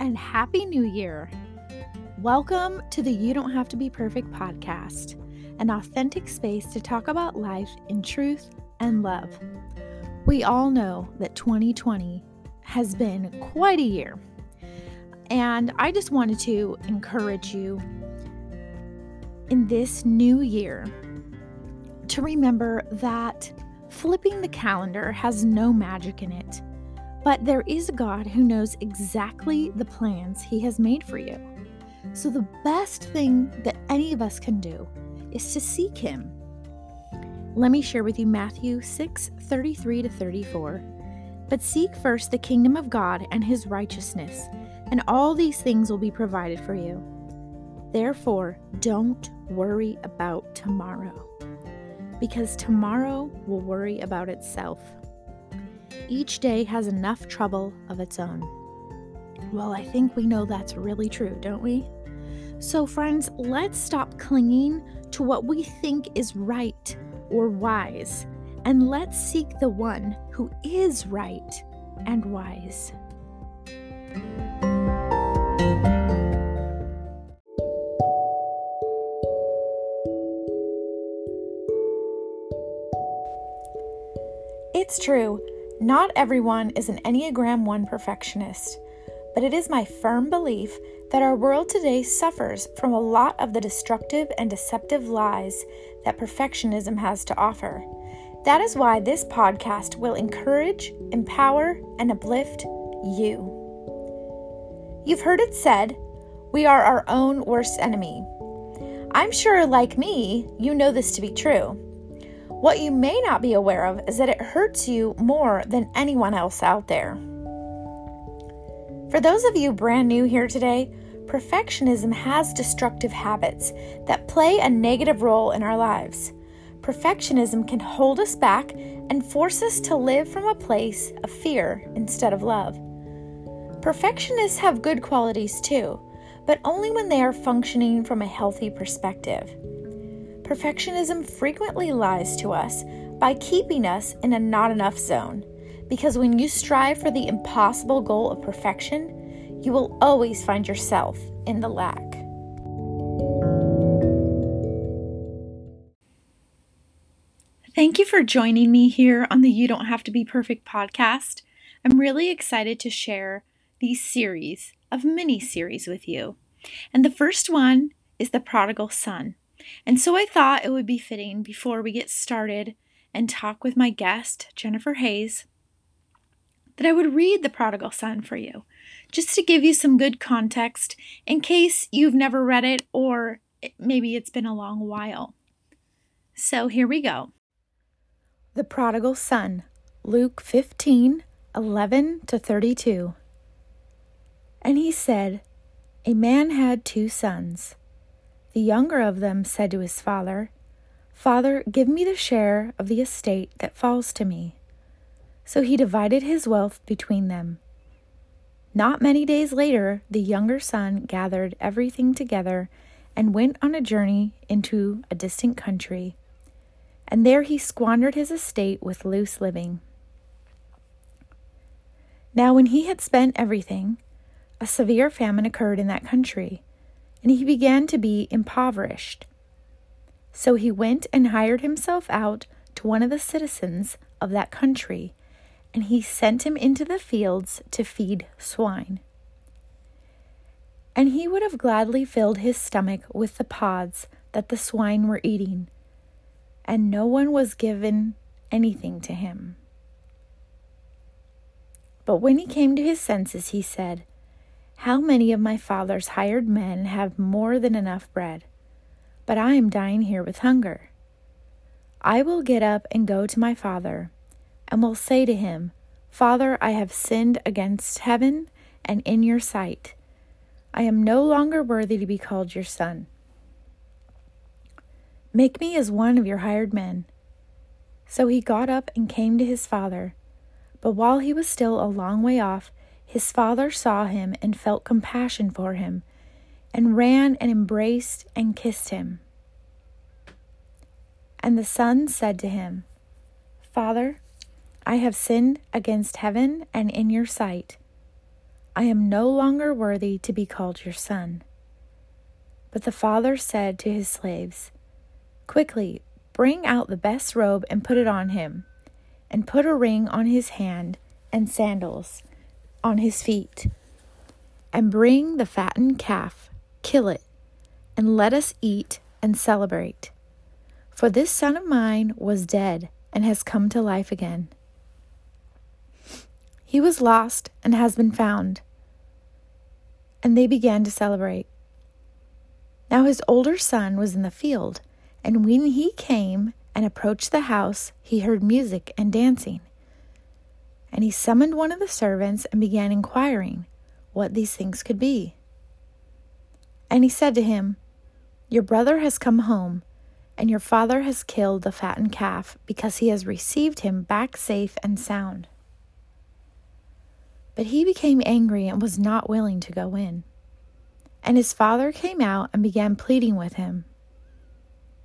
and Happy New Year! Welcome to the You Don't Have to Be Perfect podcast, an authentic space to talk about life in truth and love. We all know that 2020 has been quite a year, and I just wanted to encourage you in this new year to remember that flipping the calendar has no magic in it. But there is a God who knows exactly the plans He has made for you. So, the best thing that any of us can do is to seek Him. Let me share with you Matthew 6 33 to 34. But seek first the kingdom of God and His righteousness, and all these things will be provided for you. Therefore, don't worry about tomorrow, because tomorrow will worry about itself. Each day has enough trouble of its own. Well, I think we know that's really true, don't we? So, friends, let's stop clinging to what we think is right or wise, and let's seek the one who is right and wise. It's true. Not everyone is an Enneagram 1 perfectionist, but it is my firm belief that our world today suffers from a lot of the destructive and deceptive lies that perfectionism has to offer. That is why this podcast will encourage, empower, and uplift you. You've heard it said, we are our own worst enemy. I'm sure, like me, you know this to be true. What you may not be aware of is that it hurts you more than anyone else out there. For those of you brand new here today, perfectionism has destructive habits that play a negative role in our lives. Perfectionism can hold us back and force us to live from a place of fear instead of love. Perfectionists have good qualities too, but only when they are functioning from a healthy perspective perfectionism frequently lies to us by keeping us in a not enough zone. Because when you strive for the impossible goal of perfection, you will always find yourself in the lack. Thank you for joining me here on the You Don't Have to Be Perfect podcast. I'm really excited to share these series of mini series with you. And the first one is The Prodigal Son. And so I thought it would be fitting before we get started and talk with my guest, Jennifer Hayes, that I would read The Prodigal Son for you, just to give you some good context in case you've never read it or maybe it's been a long while. So here we go. The Prodigal Son, Luke 15 11 to 32. And he said, A man had two sons. The younger of them said to his father, Father, give me the share of the estate that falls to me. So he divided his wealth between them. Not many days later, the younger son gathered everything together and went on a journey into a distant country. And there he squandered his estate with loose living. Now, when he had spent everything, a severe famine occurred in that country and he began to be impoverished. So he went and hired himself out to one of the citizens of that country, and he sent him into the fields to feed swine. And he would have gladly filled his stomach with the pods that the swine were eating, and no one was given anything to him. But when he came to his senses, he said, how many of my father's hired men have more than enough bread? But I am dying here with hunger. I will get up and go to my father, and will say to him, Father, I have sinned against heaven and in your sight. I am no longer worthy to be called your son. Make me as one of your hired men. So he got up and came to his father. But while he was still a long way off, his father saw him and felt compassion for him, and ran and embraced and kissed him. And the son said to him, Father, I have sinned against heaven and in your sight. I am no longer worthy to be called your son. But the father said to his slaves, Quickly, bring out the best robe and put it on him, and put a ring on his hand and sandals on his feet. And bring the fattened calf, kill it, and let us eat and celebrate. For this son of mine was dead and has come to life again. He was lost and has been found. And they began to celebrate. Now his older son was in the field, and when he came and approached the house, he heard music and dancing. And he summoned one of the servants and began inquiring what these things could be. And he said to him, Your brother has come home, and your father has killed the fattened calf because he has received him back safe and sound. But he became angry and was not willing to go in. And his father came out and began pleading with him.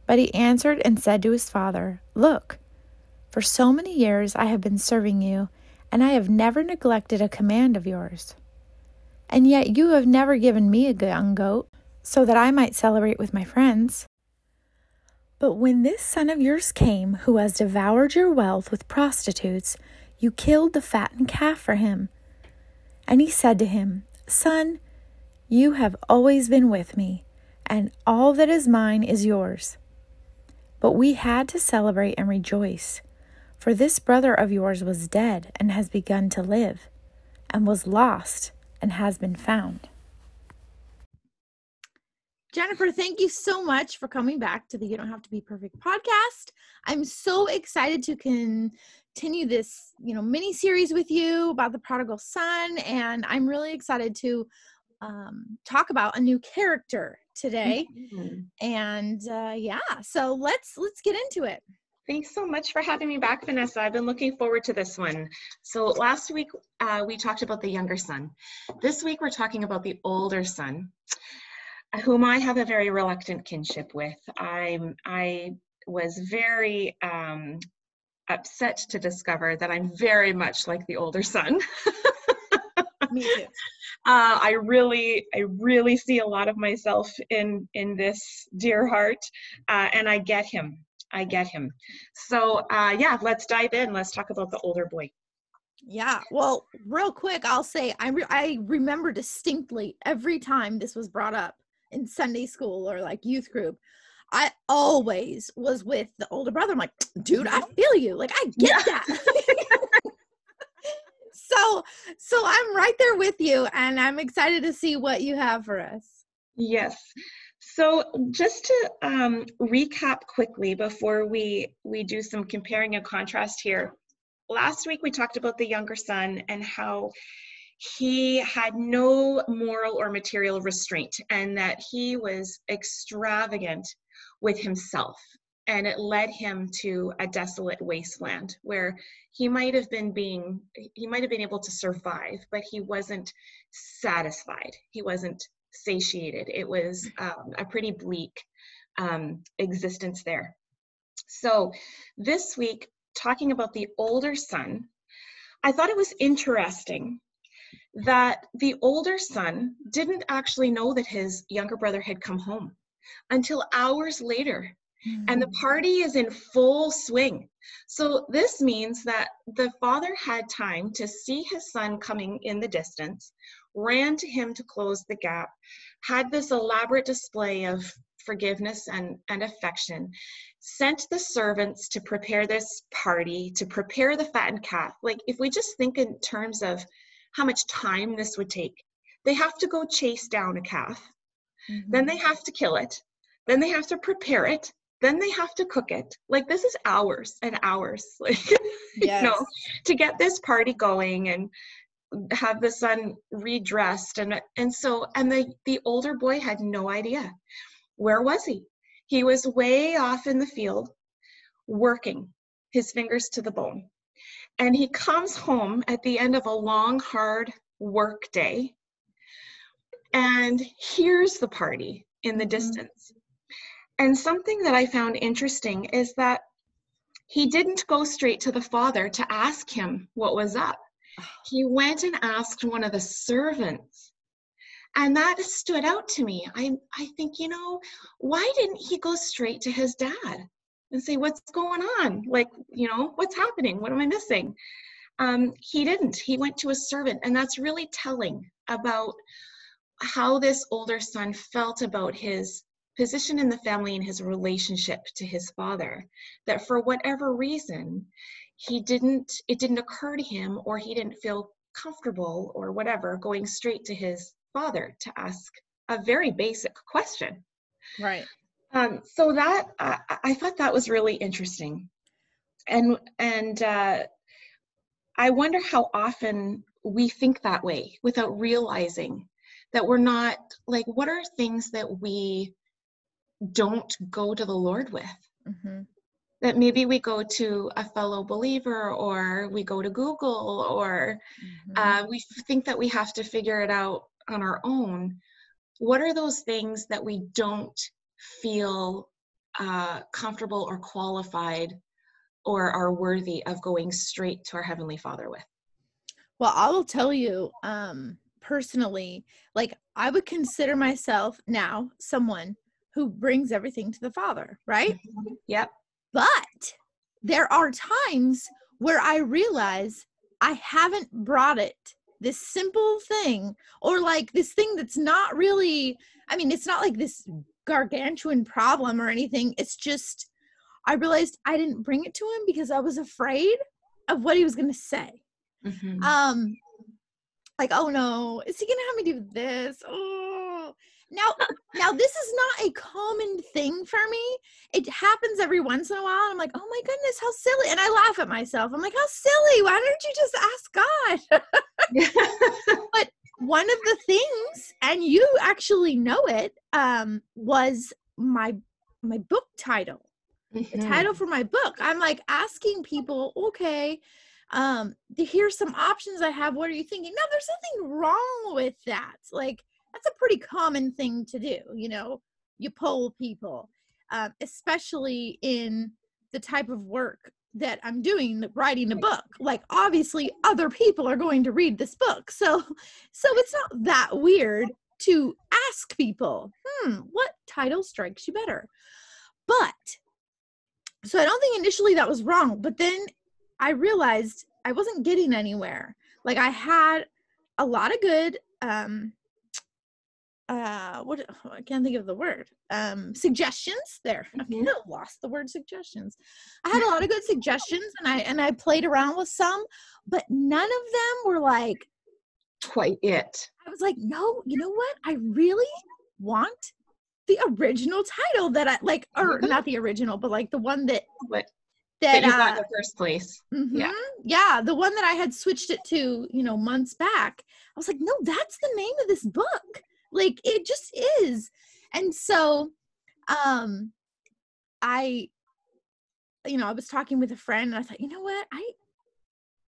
But he answered and said to his father, Look, for so many years I have been serving you, and I have never neglected a command of yours. And yet you have never given me a young goat, so that I might celebrate with my friends. But when this son of yours came, who has devoured your wealth with prostitutes, you killed the fattened calf for him. And he said to him, Son, you have always been with me, and all that is mine is yours. But we had to celebrate and rejoice, for this brother of yours was dead and has begun to live, and was lost and has been found. Jennifer, thank you so much for coming back to the You Don't Have to Be Perfect podcast. I'm so excited to continue this, you know, mini series with you about the prodigal son, and I'm really excited to um, talk about a new character today. Mm-hmm. And uh, yeah, so let's let's get into it. Thanks so much for having me back, Vanessa. I've been looking forward to this one. So last week uh, we talked about the younger son. This week we're talking about the older son, whom I have a very reluctant kinship with. I'm I was very um, upset to discover that I'm very much like the older son. Me too. Uh, I really, I really see a lot of myself in in this dear heart, uh, and I get him. I get him. So uh, yeah, let's dive in. Let's talk about the older boy. Yeah. Well, real quick, I'll say I re- I remember distinctly every time this was brought up in Sunday school or like youth group. I always was with the older brother. I'm like, dude, I feel you. Like I get yeah. that. so so i'm right there with you and i'm excited to see what you have for us yes so just to um, recap quickly before we we do some comparing and contrast here. Last week we talked about the younger son and how he had no moral or material restraint and that he was extravagant with himself. And it led him to a desolate wasteland where he might have been being he might have been able to survive but he wasn't satisfied. He wasn't satiated it was um, a pretty bleak um, existence there so this week talking about the older son i thought it was interesting that the older son didn't actually know that his younger brother had come home until hours later and the mm. party is in full swing. So this means that the father had time to see his son coming in the distance, ran to him to close the gap, had this elaborate display of forgiveness and, and affection, sent the servants to prepare this party, to prepare the fattened calf. Like, if we just think in terms of how much time this would take, they have to go chase down a calf, mm-hmm. then they have to kill it, then they have to prepare it, then they have to cook it like this is hours and hours like yes. you know to get this party going and have the son redressed. And and so and the the older boy had no idea. Where was he? He was way off in the field working his fingers to the bone. And he comes home at the end of a long hard work day and here's the party in the mm-hmm. distance. And something that I found interesting is that he didn't go straight to the father to ask him what was up. He went and asked one of the servants. And that stood out to me. I, I think, you know, why didn't he go straight to his dad and say, What's going on? Like, you know, what's happening? What am I missing? Um, he didn't. He went to a servant. And that's really telling about how this older son felt about his position in the family and his relationship to his father that for whatever reason he didn't it didn't occur to him or he didn't feel comfortable or whatever going straight to his father to ask a very basic question right um, so that uh, i thought that was really interesting and and uh, i wonder how often we think that way without realizing that we're not like what are things that we don't go to the Lord with. Mm-hmm. That maybe we go to a fellow believer or we go to Google or mm-hmm. uh, we think that we have to figure it out on our own. What are those things that we don't feel uh, comfortable or qualified or are worthy of going straight to our Heavenly Father with? Well, I will tell you um, personally, like I would consider myself now someone who brings everything to the Father, right? Mm-hmm. Yep. But there are times where I realize I haven't brought it this simple thing or like this thing that's not really I mean it's not like this gargantuan problem or anything it's just I realized I didn't bring it to him because I was afraid of what he was going to say. Mm-hmm. Um like oh no, is he going to have me do this? Oh now, now this is not a common thing for me. It happens every once in a while. I'm like, oh my goodness, how silly. And I laugh at myself. I'm like, how silly. Why don't you just ask God? but one of the things, and you actually know it, um, was my my book title. Mm-hmm. The title for my book. I'm like asking people, okay, um, here's some options I have. What are you thinking? Now there's nothing wrong with that. Like that's a pretty common thing to do you know you poll people um, especially in the type of work that i'm doing writing a book like obviously other people are going to read this book so so it's not that weird to ask people hmm what title strikes you better? But so i don't think initially that was wrong but then i realized i wasn't getting anywhere. Like i had a lot of good um uh what oh, i can't think of the word um suggestions there i kind of lost the word suggestions. I had a lot of good suggestions and i and i played around with some but none of them were like quite it. I was like no you know what? I really want the original title that i like or mm-hmm. not the original but like the one that what that, that you got uh, in the first place. Mm-hmm, yeah yeah the one that i had switched it to you know months back. I was like no that's the name of this book like it just is and so um i you know i was talking with a friend and i thought you know what i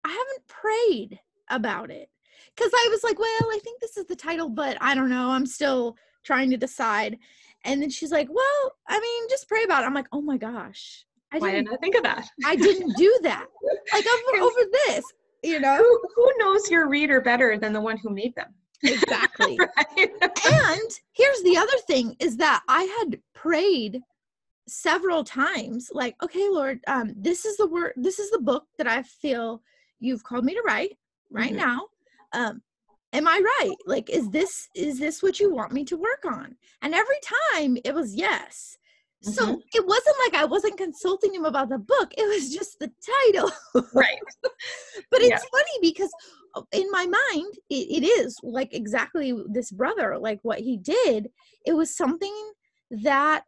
i haven't prayed about it because i was like well i think this is the title but i don't know i'm still trying to decide and then she's like well i mean just pray about it i'm like oh my gosh I Why didn't, didn't I think of that? I didn't do that. Like over, over this, you know. Who, who knows your reader better than the one who made them? Exactly. right? and here's the other thing is that I had prayed several times like okay lord um this is the word this is the book that i feel you've called me to write right mm-hmm. now um am i right like is this is this what you want me to work on and every time it was yes so mm-hmm. it wasn't like I wasn't consulting him about the book. It was just the title. Right. but it's yeah. funny because in my mind, it, it is like exactly this brother, like what he did. It was something that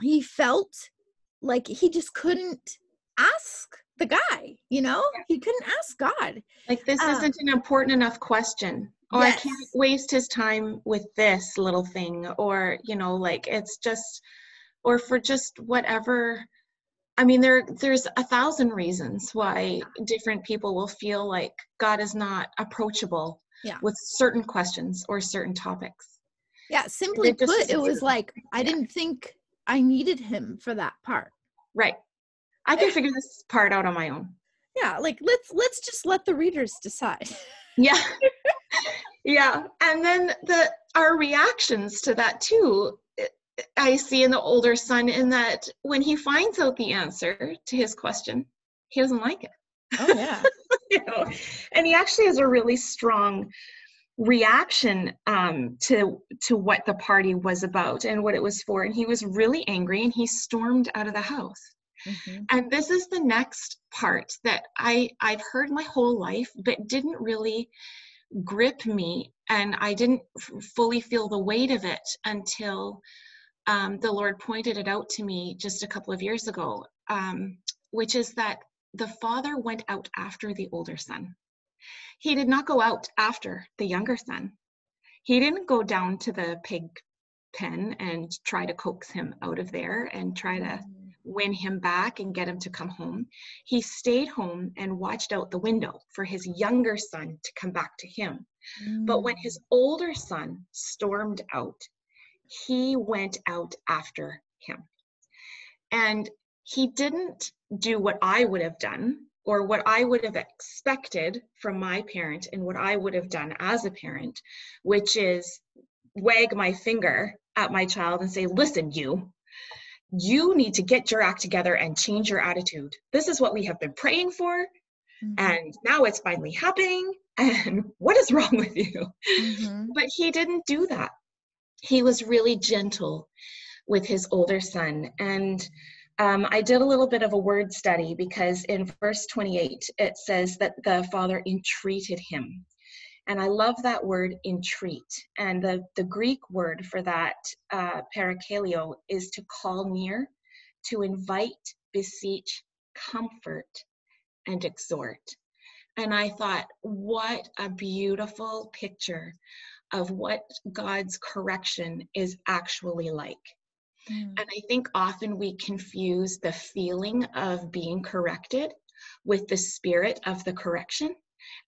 he felt like he just couldn't ask the guy, you know? He couldn't ask God. Like, this uh, isn't an important enough question. Or yes. I can't waste his time with this little thing. Or, you know, like, it's just or for just whatever I mean, there there's a thousand reasons why different people will feel like God is not approachable yeah. with certain questions or certain topics. Yeah, simply put, it was like I didn't think I needed him for that part. Right. I can figure this part out on my own. yeah like let's let's just let the readers decide yeah yeah and then the our reactions to that too i see in the older son in that when he finds out the answer to his question he doesn't like it. Oh yeah. You know and he actually has a really strong reaction um, to to what the party was about and what it was for and he was really angry and he stormed out of the house. Mm-hmm. and this is the next part that i i've heard my whole life but didn't really grip me and i didn't f- fully feel the weight of it until um, the lord pointed it out to me just a couple of years ago um, which is that the father went out after the older son he did not go out after the younger son. He didn't go down to the pig pen and try to coax him out of there and try to mm. win him back and get him to come home. He stayed home and watched out the window for his younger son to come back to him. Mm. But when his mm. older son stormed out, he went out after him. And he didn't do what I would have done or what I would have expected from my parent and what I would have done as a parent, which is wag my finger at my child and say, listen, you, you need to get your act together and change your attitude. This is what we have been praying for. Mm-hmm. And now it's finally happening. And what is wrong with you? Mm-hmm. But he didn't do that. He was really gentle with his older son. And um, I did a little bit of a word study because in verse 28 it says that the father entreated him. And I love that word entreat. And the, the Greek word for that, uh, is to call near, to invite, beseech, comfort, and exhort. And I thought, what a beautiful picture of what God's correction is actually like. Mm. And I think often we confuse the feeling of being corrected with the spirit of the correction,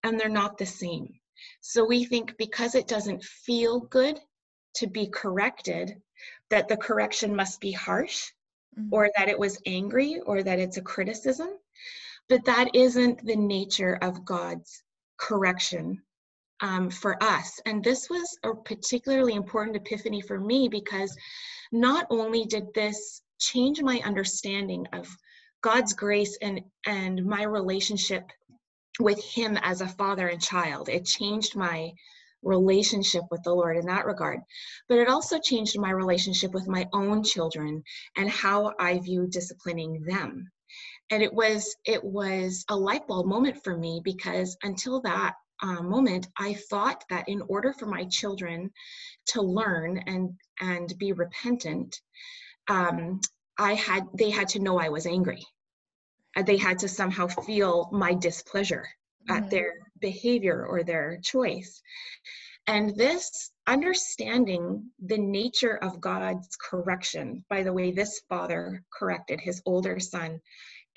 and they're not the same. So we think because it doesn't feel good to be corrected, that the correction must be harsh, mm. or that it was angry, or that it's a criticism. But that isn't the nature of God's correction um, for us. And this was a particularly important epiphany for me because not only did this change my understanding of God's grace and, and my relationship with Him as a father and child, it changed my relationship with the Lord in that regard. But it also changed my relationship with my own children and how I view disciplining them. And it was it was a light bulb moment for me because until that uh, moment, I thought that in order for my children to learn and and be repentant, um, I had they had to know I was angry. Uh, they had to somehow feel my displeasure mm-hmm. at their behavior or their choice. And this understanding the nature of God's correction, by the way, this father corrected his older son,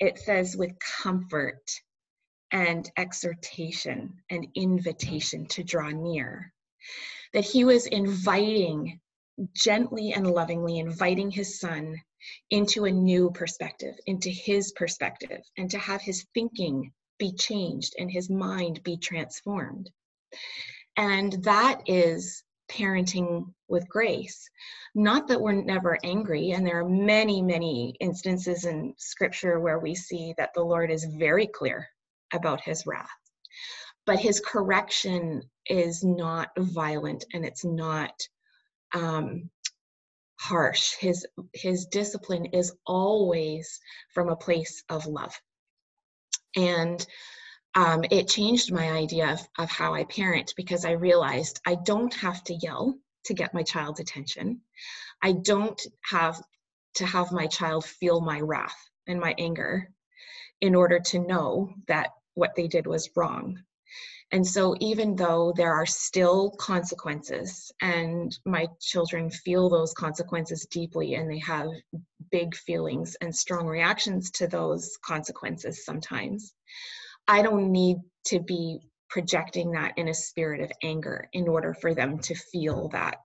it says with comfort and exhortation and invitation to draw near. That he was inviting, gently and lovingly inviting his son into a new perspective, into his perspective, and to have his thinking be changed and his mind be transformed. And that is parenting with grace. Not that we're never angry, and there are many, many instances in scripture where we see that the Lord is very clear about his wrath. But his correction is not violent and it's not um, harsh. His his discipline is always from a place of love. And um, it changed my idea of, of how I parent because I realized I don't have to yell to get my child's attention. I don't have to have my child feel my wrath and my anger in order to know that what they did was wrong. And so, even though there are still consequences, and my children feel those consequences deeply, and they have big feelings and strong reactions to those consequences sometimes, I don't need to be projecting that in a spirit of anger in order for them to feel that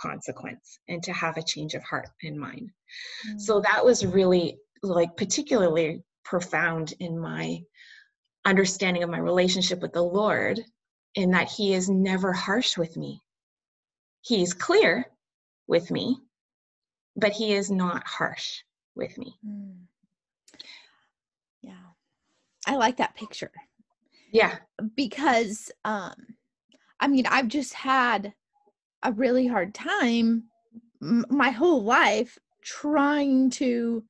consequence and to have a change of heart and mind. Mm. So, that was really like particularly profound in my understanding of my relationship with the Lord in that He is never harsh with me. He's clear with me, but He is not harsh with me. Mm. Yeah. I like that picture. Yeah. Because um I mean, I've just had a really hard time m- my whole life trying to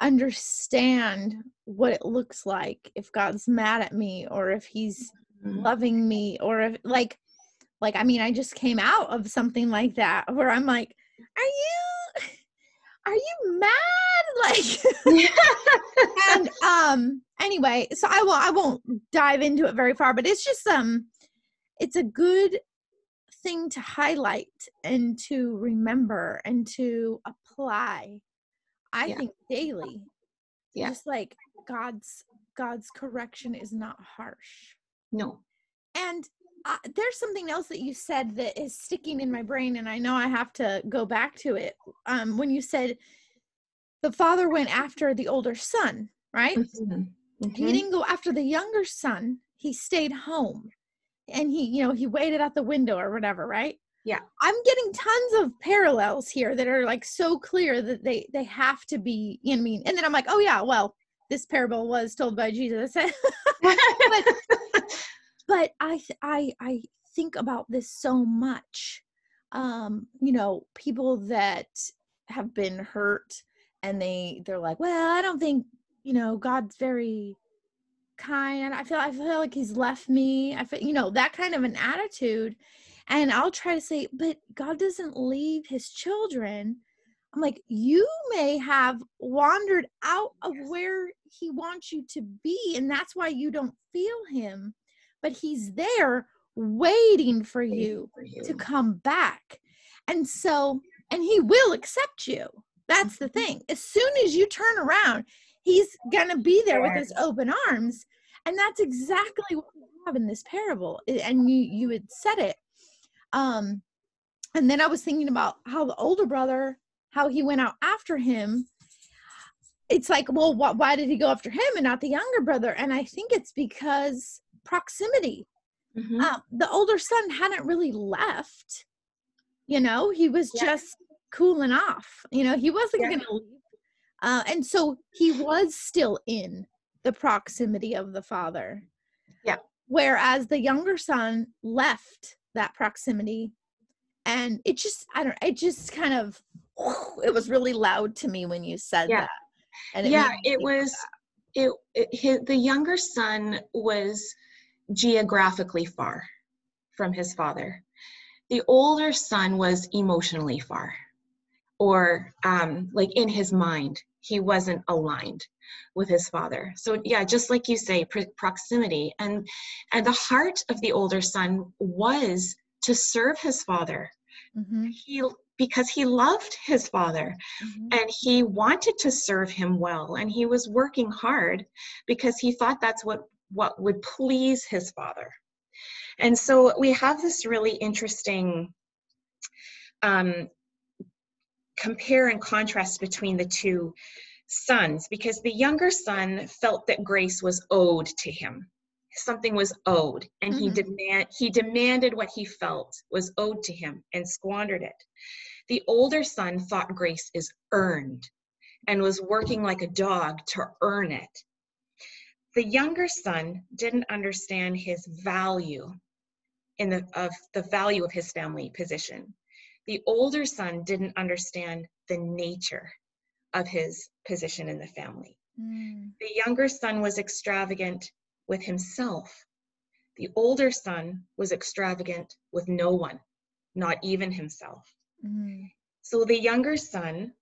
understand what it looks like if God's mad at me or if he's mm-hmm. loving me or if like like I mean I just came out of something like that where I'm like are you are you mad like and um anyway so I will I won't dive into it very far but it's just um it's a good thing to highlight and to remember and to apply i yeah. think daily yeah. just like god's god's correction is not harsh. No. And uh, there's something else that you said that is sticking in my brain and i know i have to go back to it. Um when you said the father went after the older son right? Mm-hmm. Mm-hmm. he didn't go after the younger son. He stayed home. And he you know he waited at the window or whatever right yeah i'm getting tons of parallels here that are like so clear that they they have to be you know I mean and then i'm like oh yeah well this parable was told by jesus but, but i i i think about this so much um you know people that have been hurt and they they're like well i don't think you know god's very kind. I feel I feel like he's left me. I feel you know that kind of an attitude. And I'll try to say, but God doesn't leave his children. I'm like, you may have wandered out of where he wants you to be, and that's why you don't feel him. But he's there waiting for you, to come back. And so, and he will accept you. That's the mm-hmm. thing. As soon as you turn around, he's going to be there with his open arms and that's exactly what we have in this parable and you you had said it um and then i was thinking about how the older brother how he went out after him it's like well wh- why did he go after him and not the younger brother and i think it's because proximity mm-hmm. um, the older son hadn't really left you know he was yeah. just cooling off you know he wasn't yeah. gonna leave uh, and so he was still in the proximity of the father. Yeah. Whereas the younger son left that proximity and it just I don't it just kind of it was really loud to me when you said yeah. that. And it yeah, it was it, it his, the younger son was geographically far from his father. The older son was emotionally far or um, like in his mind he wasn't aligned with his father so yeah just like you say proximity and and the heart of the older son was to serve his father mm-hmm. he because he loved his father mm-hmm. and he wanted to serve him well and he was working hard because he thought that's what what would please his father and so we have this really interesting um, compare and contrast between the two sons because the younger son felt that grace was owed to him. Something was owed and mm-hmm. he demand he demanded what he felt was owed to him and squandered it. The older son thought grace is earned and was working like a dog to earn it. The younger son didn't understand his value in the of the value of his family position. The older son didn't understand the nature of his position in the family. Mm. The younger son was extravagant with himself. The older son was extravagant with no one, not even himself. Mm. So the younger son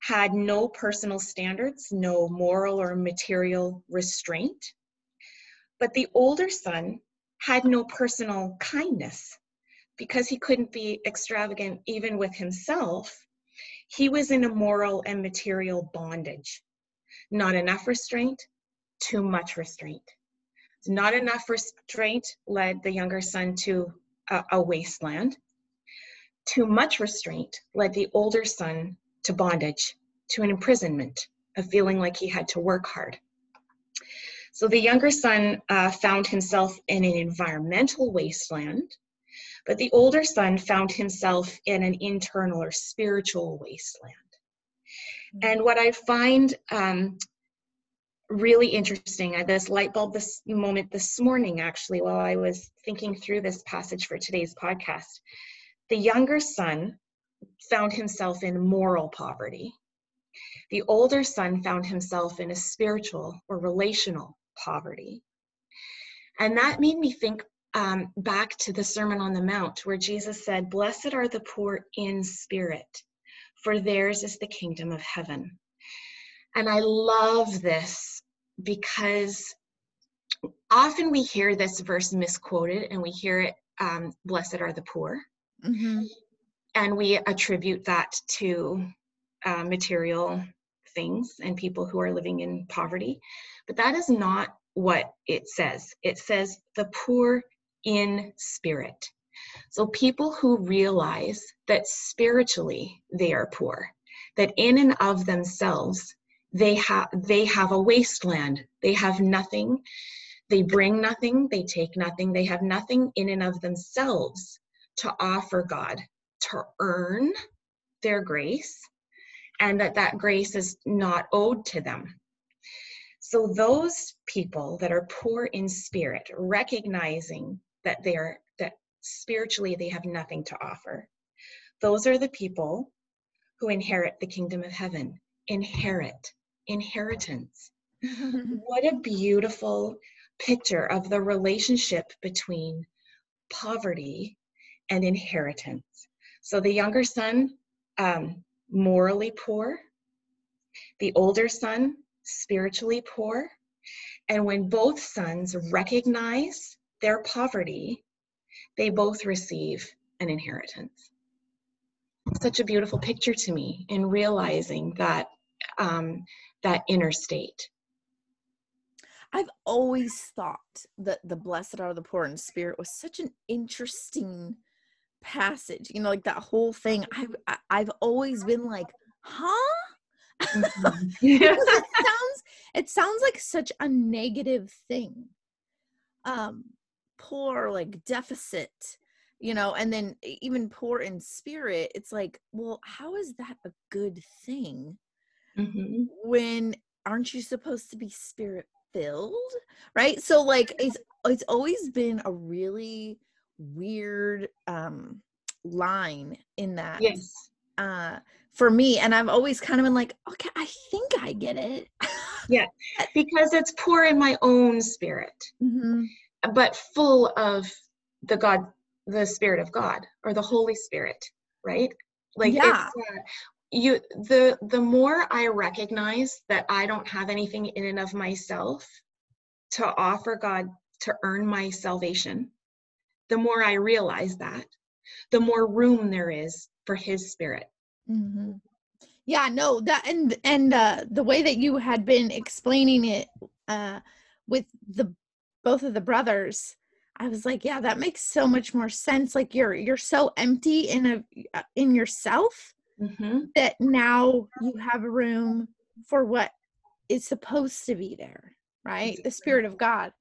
had no personal standards, no moral or material restraint. But the older son had no personal kindness because he couldn't be extravagant even with himself, he was in a moral and material bondage. Not enough restraint, too much restraint. Not enough restraint led the younger son to a, a wasteland. Too much restraint led the older son to bondage, to an imprisonment, of feeling like he had to work hard. So the younger son uh, found himself in an environmental wasteland, but the older son found himself in an internal or spiritual wasteland. Mm-hmm. And what I find um, really interesting, uh, this light bulb this moment this morning, actually, while I was thinking through this passage for today's podcast, the younger son found himself in moral poverty. The older son found himself in a spiritual or relational poverty. And that made me think um, back to the Sermon on the Mount, where Jesus said, Blessed are the poor in spirit, for theirs is the kingdom of heaven. And I love this because often we hear this verse misquoted and we hear it, um, Blessed are the poor. Mm-hmm. And we attribute that to uh, material things and people who are living in poverty. But that is not what it says. It says the poor in spirit. So people who realize that spiritually they are poor, that in and of themselves they have they have a wasteland. They have nothing. They bring nothing, they take nothing. They have nothing in and of themselves to offer God to earn their grace and that that grace is not owed to them. So those people that are poor in spirit, recognizing that they are that spiritually they have nothing to offer, those are the people who inherit the kingdom of heaven. Inherit, inheritance. what a beautiful picture of the relationship between poverty and inheritance. So the younger son, um, morally poor, the older son, spiritually poor. And when both sons recognize their poverty, they both receive an inheritance. Such a beautiful picture to me in realizing that um, that inner state. I've always thought that the blessed are the poor in spirit was such an interesting passage. You know, like that whole thing. I've I've always been like, huh? Mm-hmm. it sounds it sounds like such a negative thing. Um, poor, like deficit, you know, and then even poor in spirit. It's like, well, how is that a good thing? Mm-hmm. When aren't you supposed to be spirit filled right so like it's it's always been a really weird um line in that yes uh for me and i've always kind of been like okay i think i get it yeah because it's poor in my own spirit mm-hmm. But full of the god the spirit of god or the holy spirit right like yeah. it's uh, you the the more i recognize that i don't have anything in and of myself to offer god to earn my salvation the more i realize that the more room there is for his spirit mm-hmm. yeah no that and and uh the way that you had been explaining it uh with the both of the brothers i was like yeah that makes so much more sense like you're you're so empty in a uh, in yourself mm-hmm. that now you have room for what is supposed to be there right the spirit of god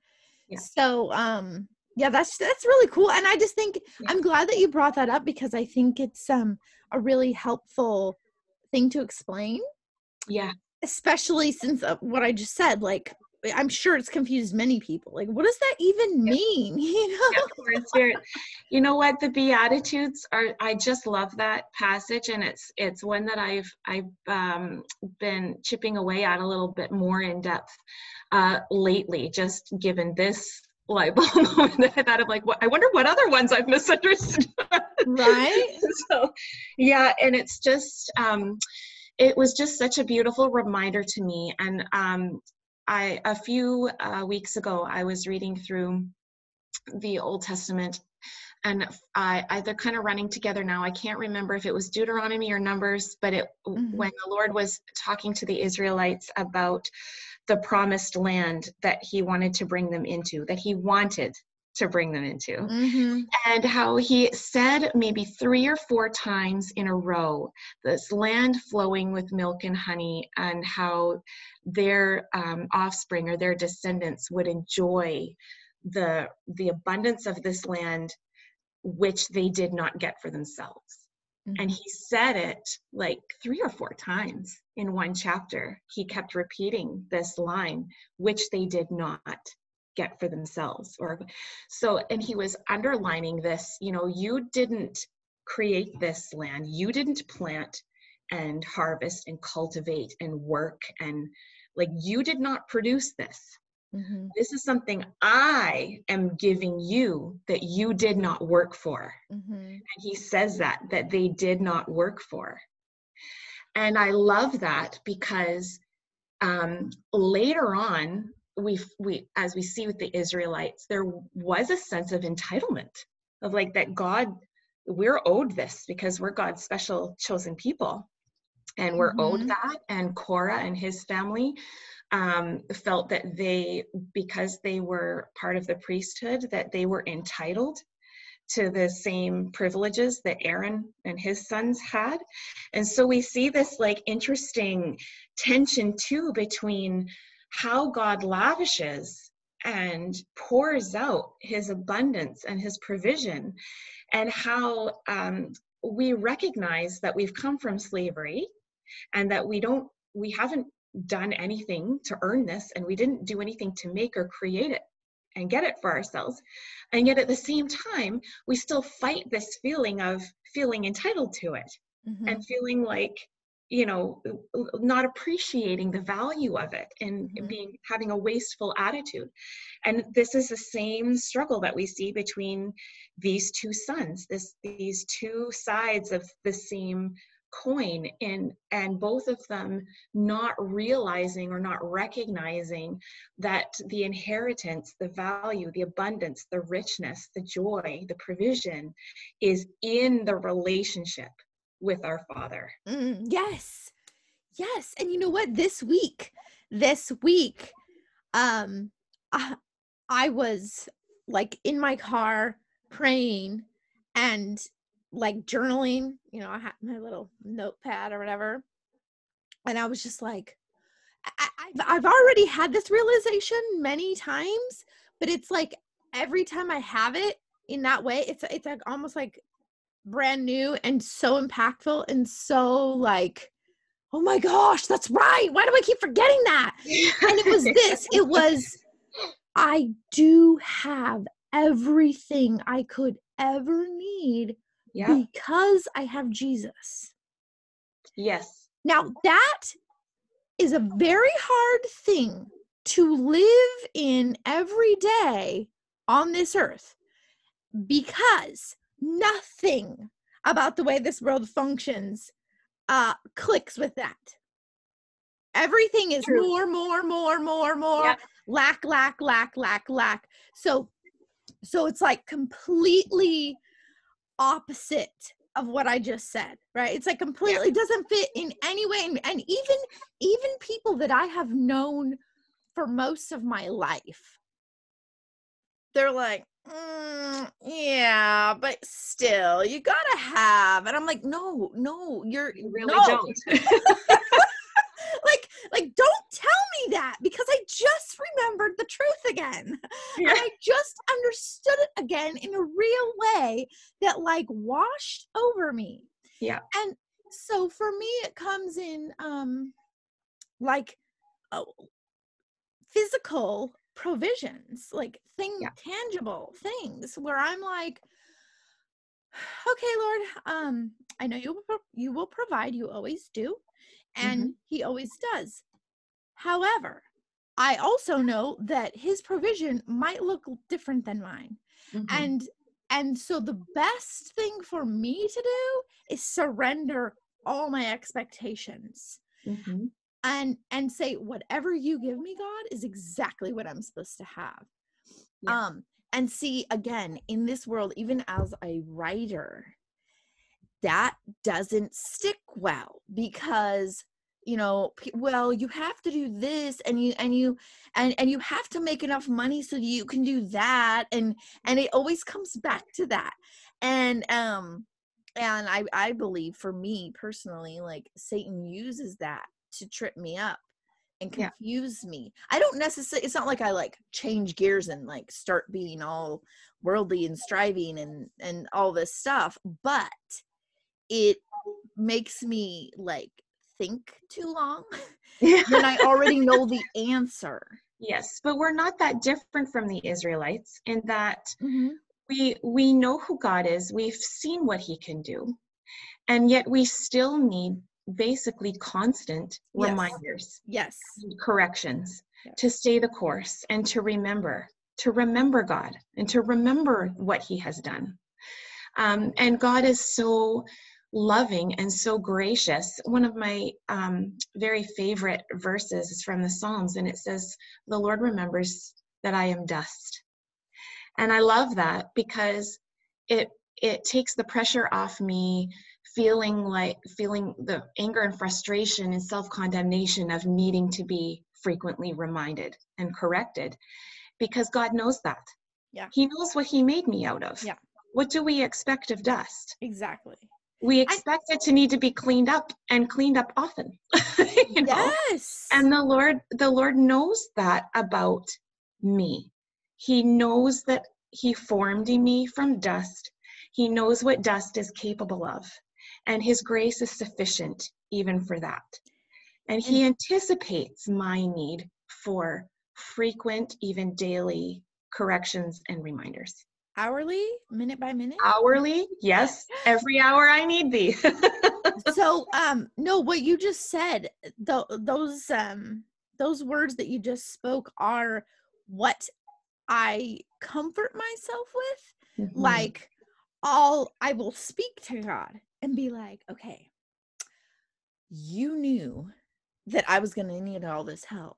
yeah. so um yeah that's that's really cool and i just think yeah. i'm glad that you brought that up because i think it's um a really helpful thing to explain yeah especially since uh, what i just said like I'm sure it's confused many people. Like, what does that even mean? You know, yeah, spirit. You know what? The Beatitudes are. I just love that passage, and it's it's one that I've I've um, been chipping away at a little bit more in depth uh, lately. Just given this light bulb moment that I thought of, like, what I wonder what other ones I've misunderstood. Right. so, yeah, and it's just. Um, it was just such a beautiful reminder to me and um, I a few uh, weeks ago I was reading through the Old Testament and I, I, they're kind of running together now. I can't remember if it was Deuteronomy or Numbers, but it mm-hmm. when the Lord was talking to the Israelites about the promised land that He wanted to bring them into, that He wanted to bring them into. Mm-hmm. And how he said maybe three or four times in a row this land flowing with milk and honey, and how their um, offspring or their descendants would enjoy the the abundance of this land which they did not get for themselves mm-hmm. and he said it like three or four times in one chapter he kept repeating this line which they did not get for themselves or so and he was underlining this you know you didn't create this land you didn't plant and harvest and cultivate and work and like you did not produce this mm-hmm. this is something i am giving you that you did not work for mm-hmm. and he says that that they did not work for and i love that because um, later on we we as we see with the Israelites, there was a sense of entitlement of like that God, we're owed this because we're God's special chosen people, and we're mm-hmm. owed that. And Korah and his family um, felt that they, because they were part of the priesthood, that they were entitled to the same privileges that Aaron and his sons had. And so we see this like interesting tension too between how God lavishes and pours out his abundance and his provision, and how um, we recognize that we've come from slavery and that we don't, we haven't done anything to earn this and we didn't do anything to make or create it and get it for ourselves. And yet at the same time, we still fight this feeling of feeling entitled to it mm-hmm. and feeling like you know not appreciating the value of it and mm-hmm. being having a wasteful attitude and this is the same struggle that we see between these two sons this these two sides of the same coin and and both of them not realizing or not recognizing that the inheritance the value the abundance the richness the joy the provision is in the relationship with our Father. Mm, yes. Yes. And you know what? This week, this week, um, I, I was like in my car praying and like journaling. You know, I had my little notepad or whatever. And I was just like, I, I've, I've already had this realization many times, but it's like every time I have it in that way, it's it's like almost like brand new and so impactful and so like oh my gosh that's right why do i keep forgetting that? And it was this it was i do have everything i could ever need yeah. because i have jesus. Yes. Now that is a very hard thing to live in every day on this earth because nothing about the way this world functions uh clicks with that everything is True. more more more more more yeah. lack lack lack lack lack so so it's like completely opposite of what i just said right it's like completely yeah. doesn't fit in any way and, and even even people that i have known for most of my life they're like mm, yeah, but still, you gotta have. And I'm like, no, no, you're you really no. don't. like, like, don't tell me that because I just remembered the truth again. Yeah. And I just understood it again in a real way that like washed over me. Yeah. And so for me, it comes in um like oh, physical provisions like thing yeah. tangible things where i'm like okay lord um i know you will you will provide you always do and mm-hmm. he always does however i also know that his provision might look different than mine mm-hmm. and and so the best thing for me to do is surrender all my expectations mm-hmm and and say whatever you give me god is exactly what i'm supposed to have yeah. um and see again in this world even as a writer that doesn't stick well because you know well you have to do this and you and you and and you have to make enough money so you can do that and and it always comes back to that and um and i i believe for me personally like satan uses that to trip me up and Yeah. confuse me i don't necessarily it's not like i like change gears and like start being all worldly and striving and and all this stuff but it makes me like think too long when i already know the answer yes, but we're not that different from the Israelites in that mm-hmm. we we know who God is. We've seen what he can do. And yet we still need basically constant Yes. reminders, yes corrections Yes. to stay the course and to remember, to remember God and to remember what he has done. Um, and God is so loving and so gracious. One of my um, very favorite verses is from the Psalms, and it says, The Lord remembers that I am dust. And I love that because it it takes the pressure off me feeling like feeling the anger and frustration and self-condemnation of needing to be frequently reminded and corrected because God knows that. Yeah. He knows what he made me out of. Yeah. What do we expect of dust? exactly We expect it to need to be cleaned up and cleaned up often. you know? yes And the Lord, the Lord knows that about me. He knows that He formed me from dust. He knows what dust is capable of. And His grace is sufficient even for that. And He anticipates my need for frequent, even daily corrections and reminders. hourly minute by minute Hourly, yes, every hour I need thee. so um no what you just said th- those um those words that you just spoke are what i comfort myself with Mhm. like i'll i will speak to god and be like okay you knew that i was going to need all this help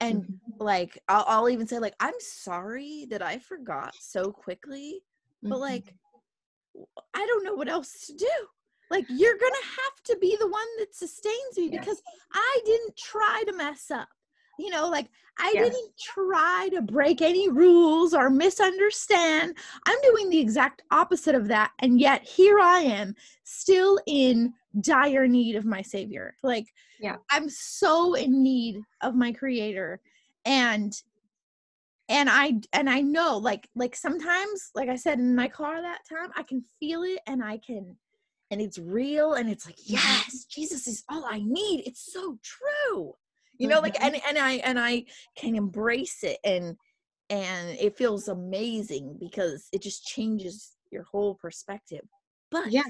and Mhm. like I'll, I'll even say like i'm sorry that i forgot so quickly but Mhm. like I don't know what else to do like you're gonna have to be the one that sustains me because i didn't try to mess up you know like i Yes. didn't try to break any rules or misunderstand. I'm doing the exact opposite of that and yet here i am still in dire need of my savior. Like Yeah. i'm so in need of my creator and and i and i know like like sometimes like i said in my car that time i can feel it and i can and it's real and it's like mm-hmm. yes jesus is all i need. It's so true you know like mm-hmm. and and i and i can embrace it and and it feels amazing because it just changes your whole perspective. But Yeah.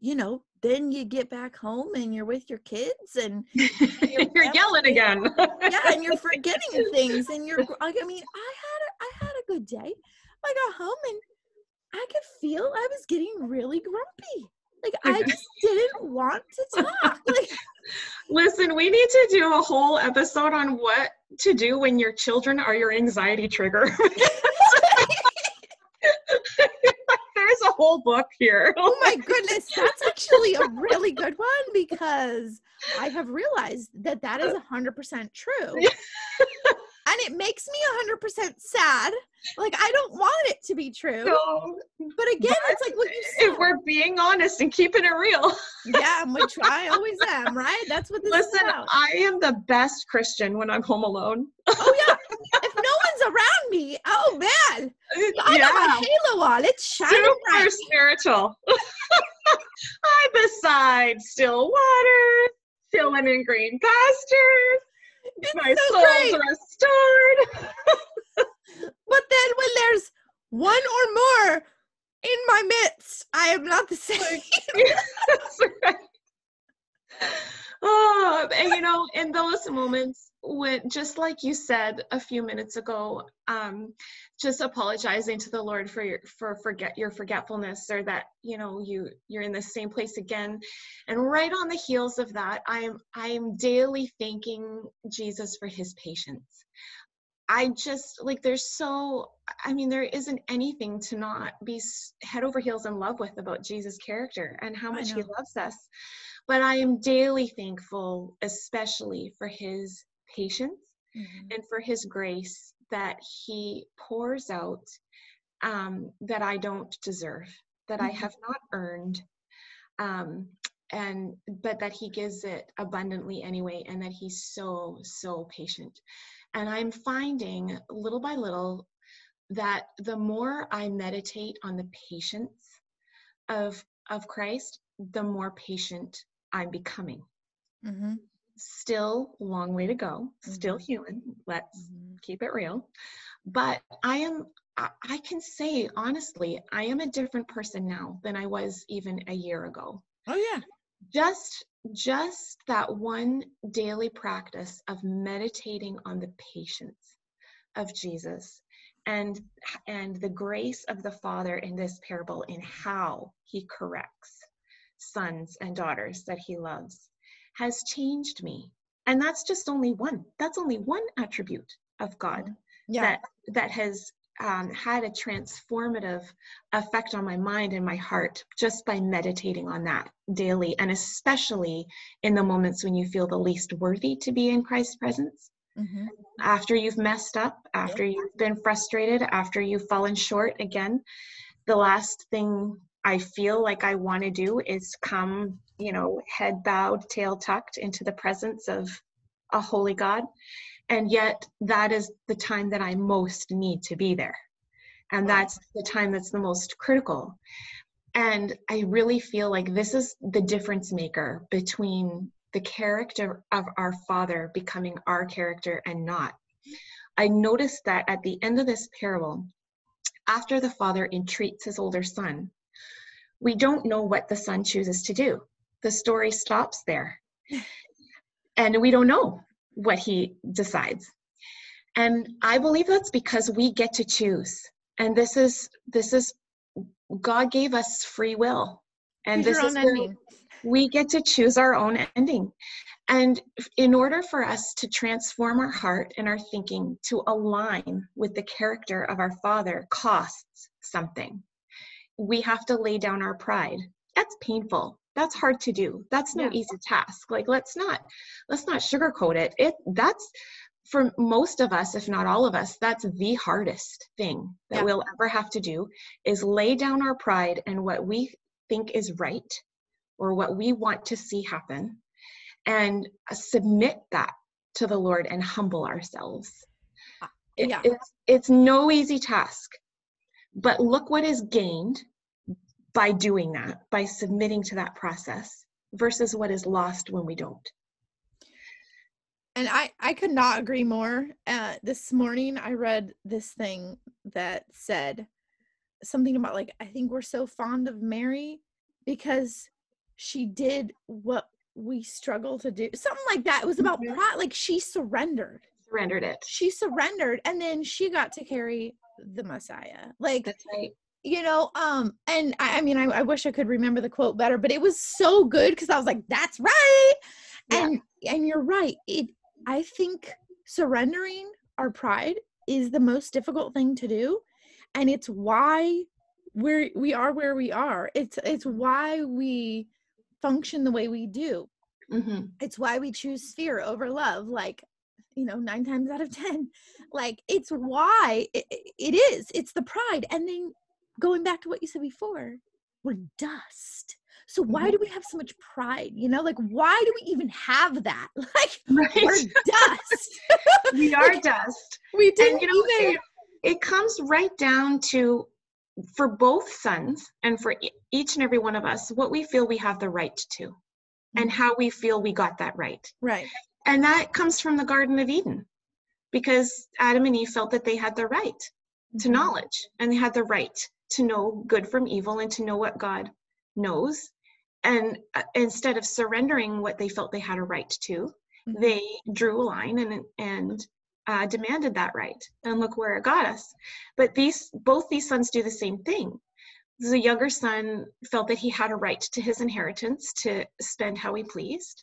you know then you get back home and you're with your kids and You're yelling again. yeah and you're forgetting things and you're like i mean i had a i had a good day. I got home and i could feel i was getting really grumpy like i just didn't want to talk like Listen, we need to do a whole episode on what to do when your children are your anxiety trigger. There's a whole book here. oh my goodness that's actually a really good one because i have realized that that is 100% true it makes me 100% sad. Like i don't want it to be true. So, but again it's like what you said if we're being honest and keeping it real, yeah which i always am right? That's what this is listen, I am the best Christian when I'm home alone. oh yeah. If no one's around me oh man. Uh, I got my halo on. It's shining super bright. spiritual. I'm beside still water, chilling in green pastures. My so soul's great. restored. but then when there's one or more in my midst i am not the same That's right. Oh, and you know, in those moments when, just like you said a few minutes ago, um, just apologizing to the Lord for your for forget your forgetfulness, or that you know you you're in the same place again, and right on the heels of that, I am I am daily thanking Jesus for His patience. I just like there's so I mean there isn't anything to not be head over heels in love with about Jesus' character and how much he loves us. But I am daily thankful especially for his patience mm-hmm. and for his grace that he pours out um, that I don't deserve, that mm-hmm. I have not earned. Um, and but that he gives it abundantly anyway and that he's so so patient and I'm finding little by little that the more I meditate on the patience of, of Christ, the more patient I'm becoming. Mm-hmm. Still, long way to go, mm-hmm. still human. Let's mm-hmm. keep it real. But I am, I can say honestly, I am a different person now than I was even a year ago. Oh, yeah. Just just that one daily practice of meditating on the patience of Jesus and and the grace of the father in this parable in how he corrects sons and daughters that he loves has changed me and that's just only one that's only one attribute of god mm-hmm. yeah. that that has um, had a transformative effect on my mind and my heart just by meditating on that daily, and especially in the moments when you feel the least worthy to be in Christ's presence. Mm-hmm. After you've messed up, after yeah. you've been frustrated, after you've fallen short again, the last thing I feel like I want to do is come, you know, head bowed, tail tucked into the presence of a holy God. And yet that is the time that i most need to be there. And that's the time that's the most critical. And i really feel like this is the difference maker between the character of our father becoming our character and not. I noticed that at the end of this parable after the father entreats his older son we don't know what the son chooses to do the story stops there and we don't know what he decides. And I believe that's because we get to choose. And this is this is God gave us free will. And this is we get to choose our own ending. And in order for us to transform our heart and our thinking to align with the character of our Father costs something. We have to lay down our pride. That's painful that's hard to do that's no yeah. easy task like let's not let's not sugarcoat it it that's for most of us if not all of us that's the hardest thing that yeah. we'll ever have to do is lay down our pride and what we think is right or what we want to see happen and submit that to the lord and humble ourselves uh, yeah. It's it's no easy task but look what is gained by doing that, by submitting to that process versus what is lost when we don't. And I, I could not agree more. Uh, this morning, I read this thing that said something about, like, I think we're so fond of Mary because she did what we struggle to do. Something like that. It was about mm-hmm. pride. Like, she surrendered. Surrendered it. She surrendered. And then she got to carry the Messiah. Like, that's right you know um and i, I mean I, I, wish i could remember the quote better but it was so good because i was like that's right yeah. and and you're right it i think surrendering our pride is the most difficult thing to do and it's why we're we are where we are it's it's why we function the way we do mm-hmm. it's why we choose fear over love like you know nine times out of ten like it's why it, it is it's the pride and then going back to what you said before, we're dust. So why mm-hmm. do we have so much pride? You know, like why do we even have that? Like right. we're dust. we are dust. We didn't and, you know, even. It, it comes right down to for both sons and for each and every one of us what we feel we have the right to mm-hmm. and how we feel we got that right. Right. And that comes from the Garden of Eden because Adam and Eve felt that they had the right mm-hmm. to knowledge and they had the right to know good from evil and to know what God knows. And uh, instead of surrendering what they felt they had a right to, mm-hmm. they drew a line and and uh, demanded that right. And look where it got us. But these both these sons do the same thing. The younger son felt that he had a right to his inheritance to spend how he pleased,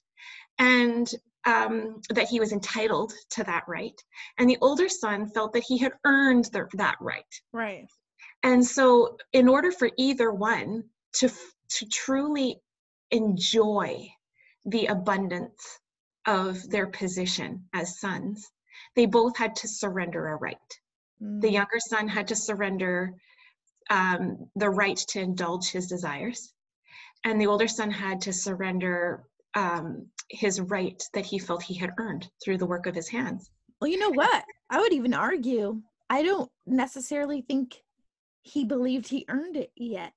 and um, that he was entitled to that right, and the older son felt that he had earned the, that right. Right. And so, in order for either one to to truly enjoy the abundance of their position as sons, they both had to surrender a right. Mm. The younger son had to surrender um, the right to indulge his desires, and the older son had to surrender um, his right that he felt he had earned through the work of his hands. Well, you know what? I would even argue I don't necessarily think he believed he earned it yet.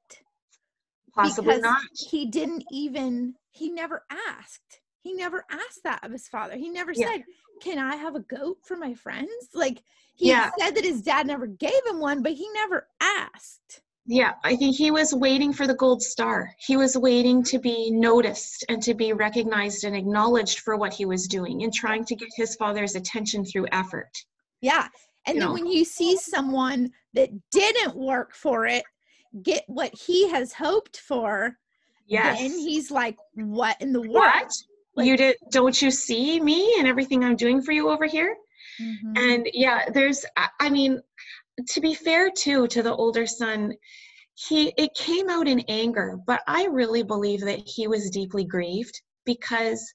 Possibly because not. He didn't even, he never asked. He never asked that of his father. He never yeah. said, Can I have a goat for my friends? Like, he yeah. said that his dad never gave him one, but he never asked. Yeah, I think he was waiting for the gold star. He was waiting to be noticed and to be recognized and acknowledged for what he was doing and trying to get his father's attention through effort. Yeah. And you then know. when you see someone that didn't work for it get what he has hoped for, yes. then he's like, What in the world? What? Like, you did don't you see me and everything I'm doing for you over here? Mm-hmm. And yeah, there's I mean, to be fair too to the older son, he it came out in anger, but I really believe that he was deeply grieved because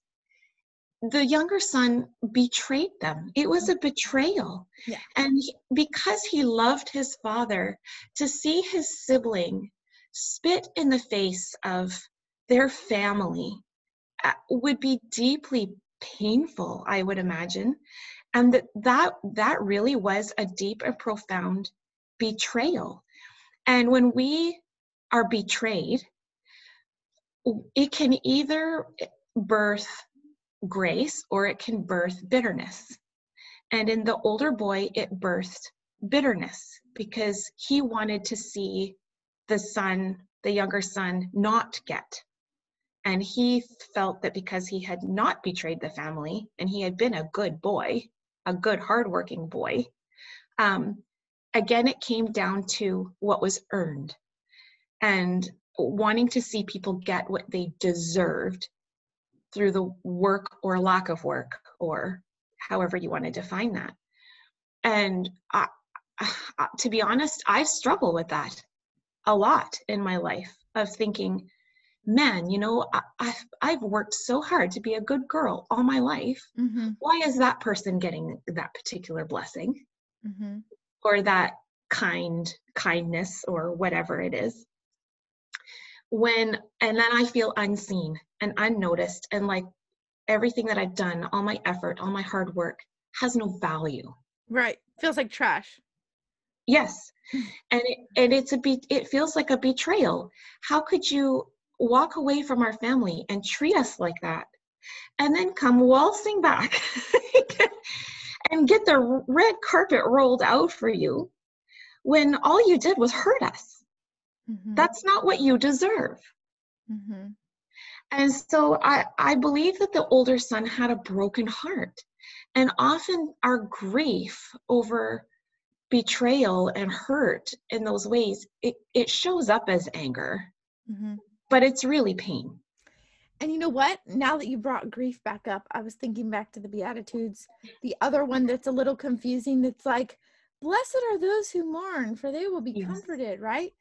the younger son betrayed them. It was a betrayal. Yeah. And he, because he loved his father, to see his sibling spit in the face of their family uh, would be deeply painful, I would imagine. And that, that, that really was a deep and profound betrayal. And when we are betrayed, it can either birth grace or it can birth bitterness. And in the older boy, it birthed bitterness because he wanted to see the son, the younger son, not get. And he felt that because he had not betrayed the family and he had been a good boy, a good, hardworking boy, um, again, it came down to what was earned and wanting to see people get what they deserved through the work or lack of work, or however you want to define that. And I, to be honest, I struggle with that a lot in my life of thinking, man, you know, I, have I've worked so hard to be a good girl all my life. Mm-hmm. Why is that person getting that particular blessing mm-hmm. or that kind kindness or whatever it is? When and then I feel unseen and unnoticed and like everything that I've done, all my effort, all my hard work has no value. Right. Feels like trash. Yes. And it, and it's a be it feels like a betrayal. How could you walk away from our family and treat us like that? And then come waltzing back and get the red carpet rolled out for you when all you did was hurt us. Mm-hmm. That's not what you deserve. Mm-hmm. And so I, I believe that the older son had a broken heart. And often our grief over betrayal and hurt in those ways, it, it shows up as anger, mm-hmm. But it's really pain. And you know what? Now that you brought grief back up, I was thinking back to the Beatitudes. The other one that's a little confusing that's like, Blessed are those who mourn, for they will be yes. comforted, right?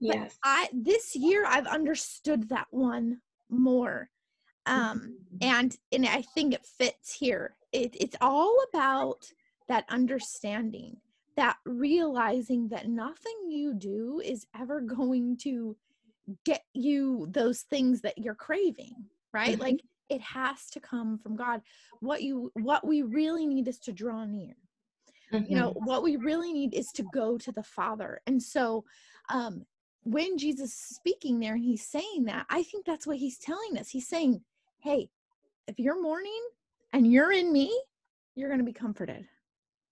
Yes. But I this year I've understood that one more um mm-hmm. and and i think it fits here it, it's all about that understanding that realizing that nothing you do is ever going to get you those things that you're craving right mm-hmm. like it has to come from god what you what we really need is to draw near mm-hmm. you know mm-hmm. what we really need is to go to the father and so um when Jesus is speaking there and he's saying that, I think that's what he's telling us. He's saying, hey, if you're mourning and you're in me, you're going to be comforted.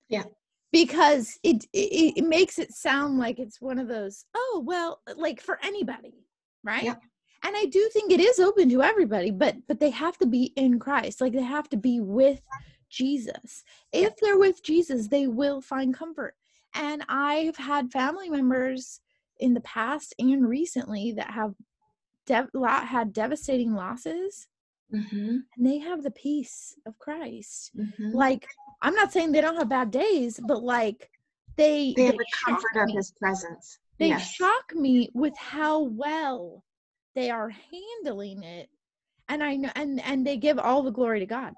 Yeah. Because it, it, it makes it sound like it's one of those, oh, well, uh, like for anybody, right? Yeah. And I do think it is open to everybody, but but they have to be in Christ. Like they have to be with Jesus. If they're with Jesus, they will find comfort. And I've had family members in the past and recently that have dev- had devastating losses Mm-hmm. and they have the peace of Christ. Mm-hmm. Like, I'm not saying they don't have bad days, but like they They have the shock comfort of me. his presence. They yes. shock me with how well they are handling it. And I know and and they give all the glory to God.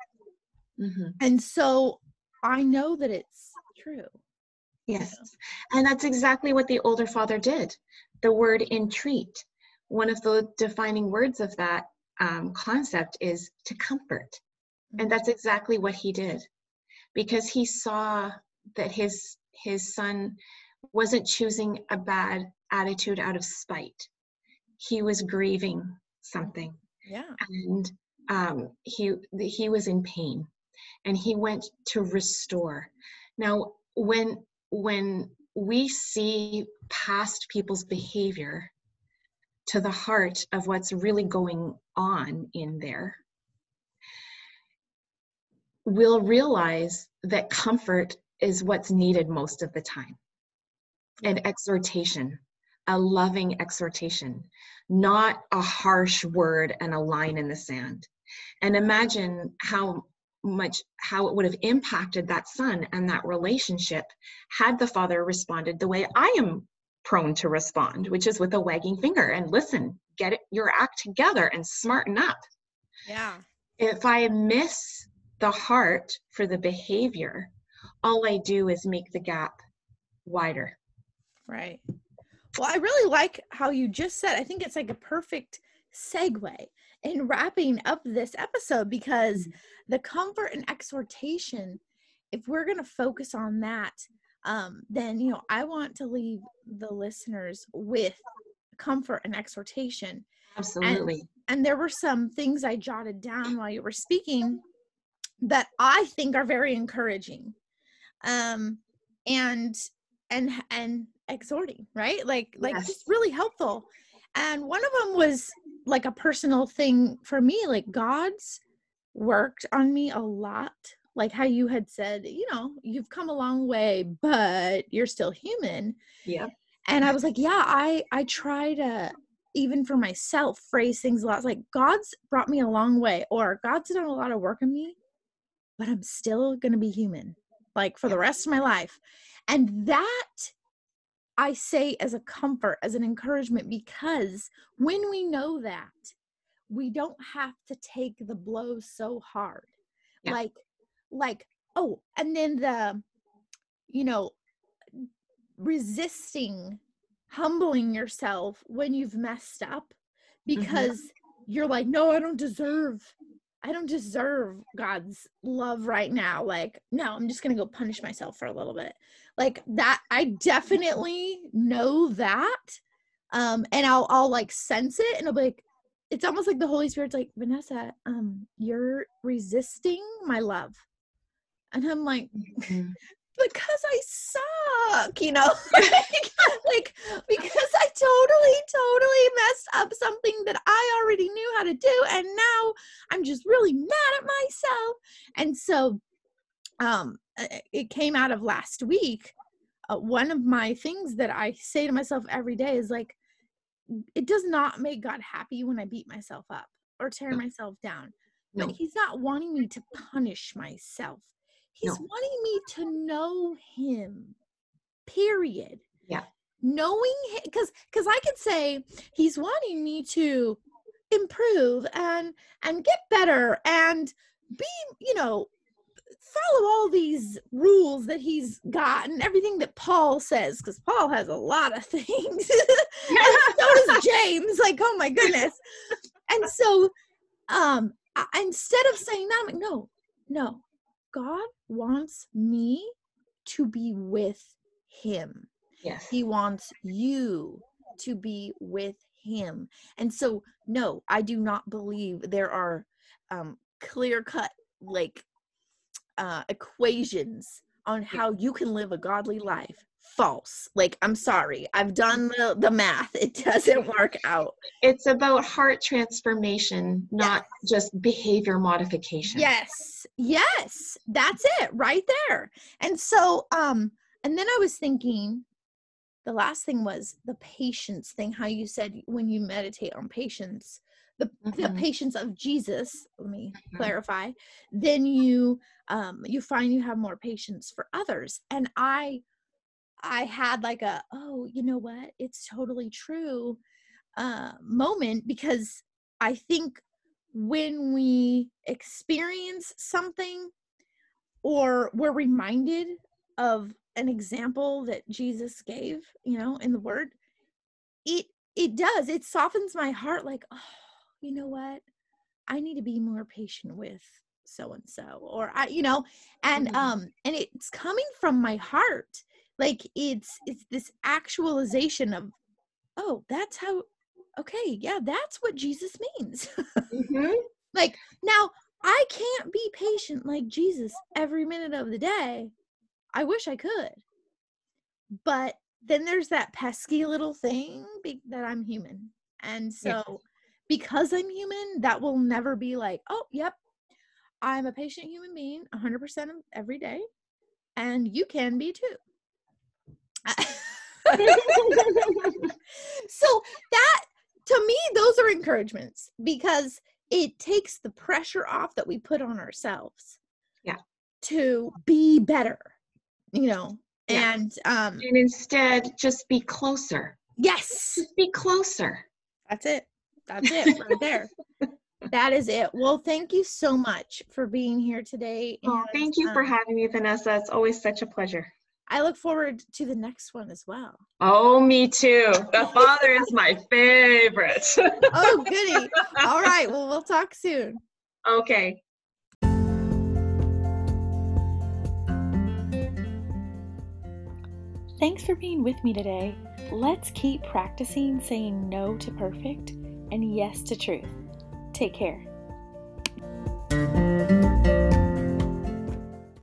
Mm-hmm. And so I know that it's true. Yes. And that's exactly what the older father did. The word entreat, one of the defining words of that um, concept is to comfort. And that's exactly what he did because he saw that his his son wasn't choosing a bad attitude out of spite. He was grieving something Yeah. and um, he he was in pain and he went to restore now when when we see past people's behavior to the heart of what's really going on in there. We'll realize that comfort is what's needed most of the time. And mm-hmm. exhortation a loving exhortation not a harsh word and a line in the sand. And imagine how much how it would have impacted that son and that relationship had the father responded the way I am prone to respond, which is with a wagging finger and listen, get it, your act together and smarten up. Yeah. If I miss the heart for the behavior, all I do is make the gap wider. Right. Well, I really like how you just said, I think it's like a perfect segue in wrapping up this episode because mm-hmm. the comfort and exhortation, if we're going to focus on that, um, then, you know, I want to leave the listeners with comfort and exhortation. Absolutely. And there were some things I jotted down while you were speaking that I think are very encouraging. Um, and, and, and exhorting, right? Like, like Yes. just really helpful. And one of them was like a personal thing for me, like God's worked on me a lot. Like how you had said, you know, you've come a long way, but you're still human. yeah. And I was like, yeah, I I try to even for myself phrase things a lot like God's brought me a long way or God's done a lot of work in me, but I'm still going to be human like for the rest of my life. And that I say as a comfort, as an encouragement, because when we know that, we don't have to take the blow so hard. Yeah. Like, like, oh, and then the, you know, resisting humbling yourself when you've messed up because you're like, no, I don't deserve I don't deserve God's love right now. Like, no, I'm just going to go punish myself for a little bit. Like that I definitely know that. Um and I'll I'll like sense it and I'll be like it's almost like the Holy Spirit's like, "Vanessa, um you're resisting my love." And I'm like, Mhm. because I suck, you know, like, like because I totally, totally messed up something that I already knew how to do, and now I'm just really mad at myself. And so, um, it came out of last week. Uh, one of my things that I say to myself every day is like, it does not make God happy when I beat myself up or tear No. myself down. No. But He's not wanting me to punish myself. He's No. wanting me to know Him. Period. Yeah. Knowing Him, because because I could say He's wanting me to improve and and get better and be you know follow all these rules that he's got and everything that Paul says because Paul has a lot of things and so does James like oh my goodness and so um I, instead of saying that I'm like no no God wants me to be with him yes. he wants you to be with him. And so, no, I do not believe there are um, clear cut, like, uh, equations on how you can live a godly life. False. Like, I'm sorry. I've done the, the math. It doesn't work out. It's about heart transformation, not just behavior modification. Yes. Yes. That's it right there. And so, um, and then I was thinking, the last thing was the patience thing, how you said when you meditate on patience, the, mm-hmm. the patience of jesus let me mm-hmm. clarify then you um you find you have more patience for others and i i had like a oh you know what it's totally true uh moment because i think when we experience something or we're reminded of an example that Jesus gave, you know, in the word, it it does. It softens my heart like, oh, you know what? I need to be more patient with so and so or I you know, and mm-hmm. um and it's coming from my heart. Like it's it's this actualization of oh, that's how okay, yeah, that's what Jesus means. mm-hmm. Like now I can't be patient like Jesus every minute of the day. I wish I could. But then there's that pesky little thing be- that I'm human. And so yes. because I'm human, that will never be like, oh, yep, I'm a patient human being 100% of every day. And you can be too. So that to me those are encouragements because it takes the pressure off that we put on ourselves yeah. to be better you know yeah. and um and instead just be closer. Yes. Just be closer. That's it. That's it right there. That is it. Well thank you so much for being here today oh, and, oh, thank you um, for having me vanessa. It's always such a pleasure I look forward to the next one as well. Oh, me too. The father is my favorite. oh, goody. All right. Well, we'll talk soon. Okay. Thanks for being with me today. Let's keep practicing saying no to perfect and yes to truth. Take care.